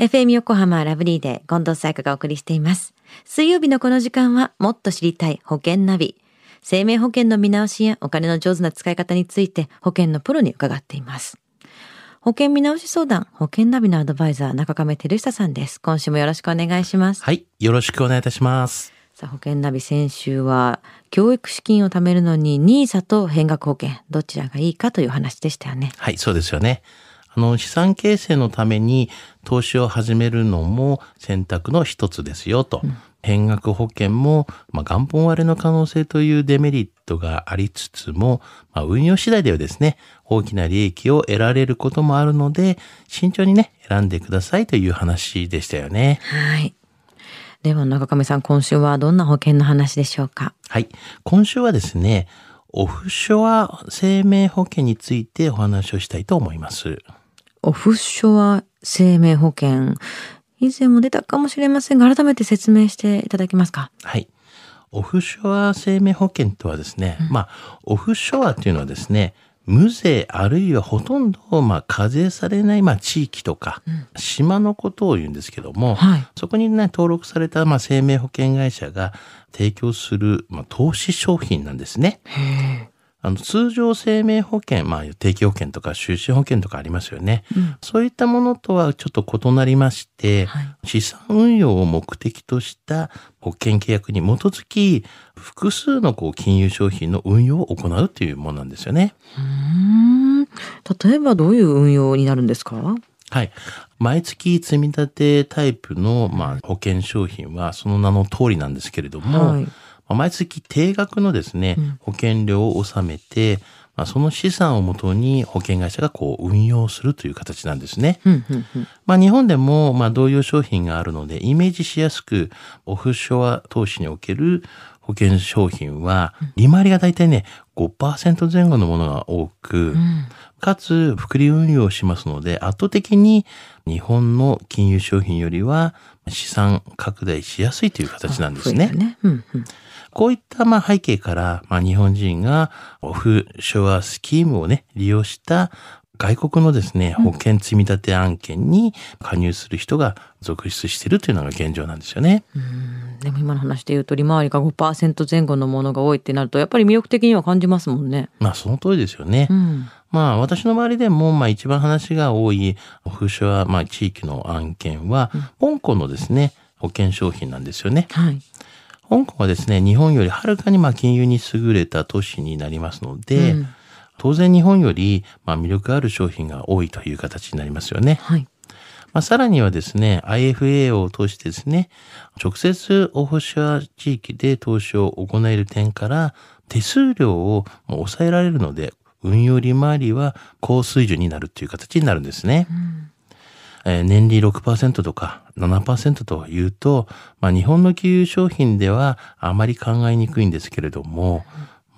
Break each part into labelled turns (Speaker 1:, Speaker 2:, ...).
Speaker 1: FM 横浜ラブリーで近藤彩花がお送りしています。水曜日のこの時間はもっと知りたい保険ナビ。生命保険の見直しやお金の上手な使い方について保険のプロに伺っています。保険見直し相談、保険ナビのアドバイザー、中亀照久さんです。今週もよろしくお願いします。
Speaker 2: はい。よろしくお願いいたします。
Speaker 1: さあ、保険ナビ先週は、教育資金を貯めるのに NISA と変額保険、どちらがいいかという話でしたよね。
Speaker 2: はい、そうですよね。あの、資産形成のために投資を始めるのも選択の一つですよと。変額保険も、まあ、元本割れの可能性というデメリットがありつつも、まあ、運用次第ではですね、大きな利益を得られることもあるので、慎重にね、選んでくださいという話でしたよね。
Speaker 1: はい。では、中亀さん、今週はどんな保険の話でしょうか？
Speaker 2: はい。今週はですね、オフショア生命保険についてお話をしたいと思います。
Speaker 1: オフショア生命保険。以前も出たかもしれませんが、改めて説明していただけますか？
Speaker 2: はい。オフショア生命保険とはですね、まあ、オフショアというのはですね、無税あるいはほとんど、まあ、課税されない、まあ、地域とか、島のことを言うんですけども、
Speaker 1: はい
Speaker 2: そこにね、登録された、まあ、生命保険会社が提供する、まあ、投資商品なんですね。あの通常生命保険、まあ、定期保険とか収支保険とかありますよね。そういったものとはちょっと異なりまして、
Speaker 1: はい
Speaker 2: 資産運用を目的とした保険契約に基づき、複数のこう金融商品の運用を行うというものなんですよね。
Speaker 1: うーん。例えばどういう運用になるんですか？
Speaker 2: はい。毎月積み立てタイプの、まあ、保険商品はその名の通りなんですけれども、
Speaker 1: はい
Speaker 2: まあ毎月定額のですね、保険料を納めて、まあ、その資産をもとに保険会社がこう運用するという形なんですね。
Speaker 1: うんうんうん。
Speaker 2: まあ、日本でもまあ同様商品があるので、イメージしやすく、オフショア投資における保険商品は、利回りが大体ね、5%前後のものが多く、かつ、複利運用をしますので、圧倒的に日本の金融商品よりは資産拡大しやすいという形なんですね。
Speaker 1: ね。うんうん。
Speaker 2: こういったまあ背景から、まあ、日本人がオフショアスキームをね、利用した外国のですね、保険積立案件に加入する人が続出しているというのが現状なんですよね。
Speaker 1: でも今の話で言うと利回りが5%前後のものが多いってなるとやっぱり魅力的には感じますもんね。
Speaker 2: まあその通りですよね。
Speaker 1: うん。
Speaker 2: まあ私の周りでも、まあ一番話が多いオフショア、まあ地域の案件は、香港のですね、保険商品なんですよね。
Speaker 1: はい。
Speaker 2: 香港はですね、日本よりはるかにまあ金融に優れた都市になりますので、
Speaker 1: うん
Speaker 2: 当然日本よりまあ魅力ある商品が多いという形になりますよね。
Speaker 1: はい。
Speaker 2: まあ、さらにはですね、IFA を通してですね、直接オフショア地域で投資を行える点から、手数料を抑えられるので、運用利回りは高水準になるという形になるんですね。えー年利6%とか7%というと、まあ、日本の金融商品ではあまり考えにくいんですけれども、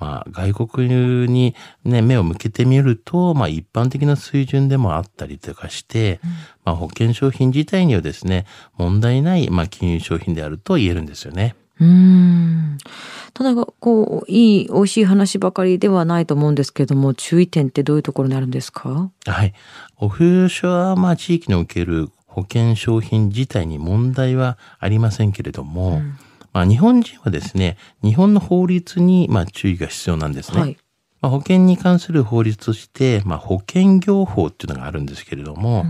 Speaker 2: まあ、外国にね、目を向けてみると、まあ、一般的な水準でもあったりとかして、まあ、保険商品自体にはですね、問題ない、まあ、金融商品であると言えるんですよね。
Speaker 1: うーん。ただこういい美味しい話ばかりではないと思うんですけども注意点ってどういうところにあるんですか？
Speaker 2: はい。オフショア、まあ、地域における保険商品自体に問題はありませんけれども、まあ、日本人はですね、日本の法律に、まあ、注意が必要なんですね。
Speaker 1: はい。
Speaker 2: まあ、保険に関する法律として、まあ、保険業法っていうのがあるんですけれども、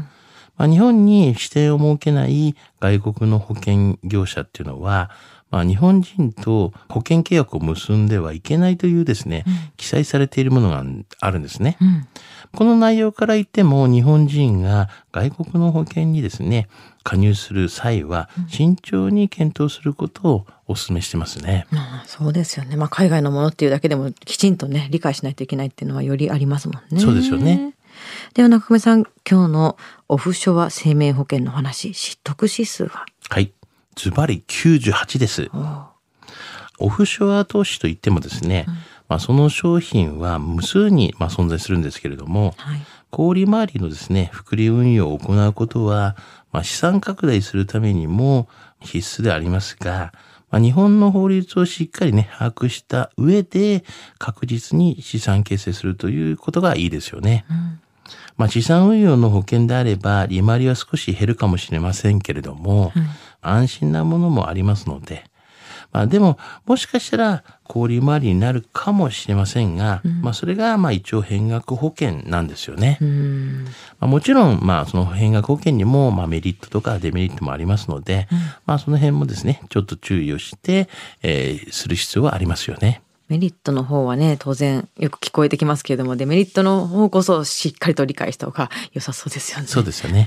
Speaker 2: まあ、日本に指定を設けない外国の保険業者っていうのは、まあ、日本人と保険契約を結んではいけないというですね、記載されているものがあるんですね。
Speaker 1: うん。
Speaker 2: この内容から言っても日本人が外国の保険にですね、加入する際は慎重に検討することをお勧めしてますね。
Speaker 1: まあそうですよね。まあ海外のものっていうだけでもきちんとね理解しないといけないっていうのはよりありますもんね。
Speaker 2: そうですよね。
Speaker 1: では中込さん今日のオフショア生命保険の話知得指数は？
Speaker 2: はい。ズバリ98です。オフショア投資といってもですね、まあ、その商品は無数にまあ存在するんですけれども、
Speaker 1: はい。
Speaker 2: 小売回りのですね、複利運用を行うことは、まあ、資産拡大するためにも必須でありますが、まあ、日本の法律をしっかりね、把握した上で、確実に資産形成するということがいいですよね。まあ、資産運用の保険であれば、利回りは少し減るかもしれませんけれども、安心なものもありますので、まあ、でも、もしかしたら、高利回りになるかもしれませんが、うん、まあ、それが、まあ、一応、変額保険なんですよね。まあ、もちろん、まあ、その変額保険にも、まあ、メリットとかデメリットもありますので、うん、まあ、その辺もですね、ちょっと注意をして、えー、する必要はありますよね。
Speaker 1: メリットの方はね、当然よく聞こえてきますけれども、デメリットの方こそしっかりと理解した方が良さそうですよね。
Speaker 2: そうですよね。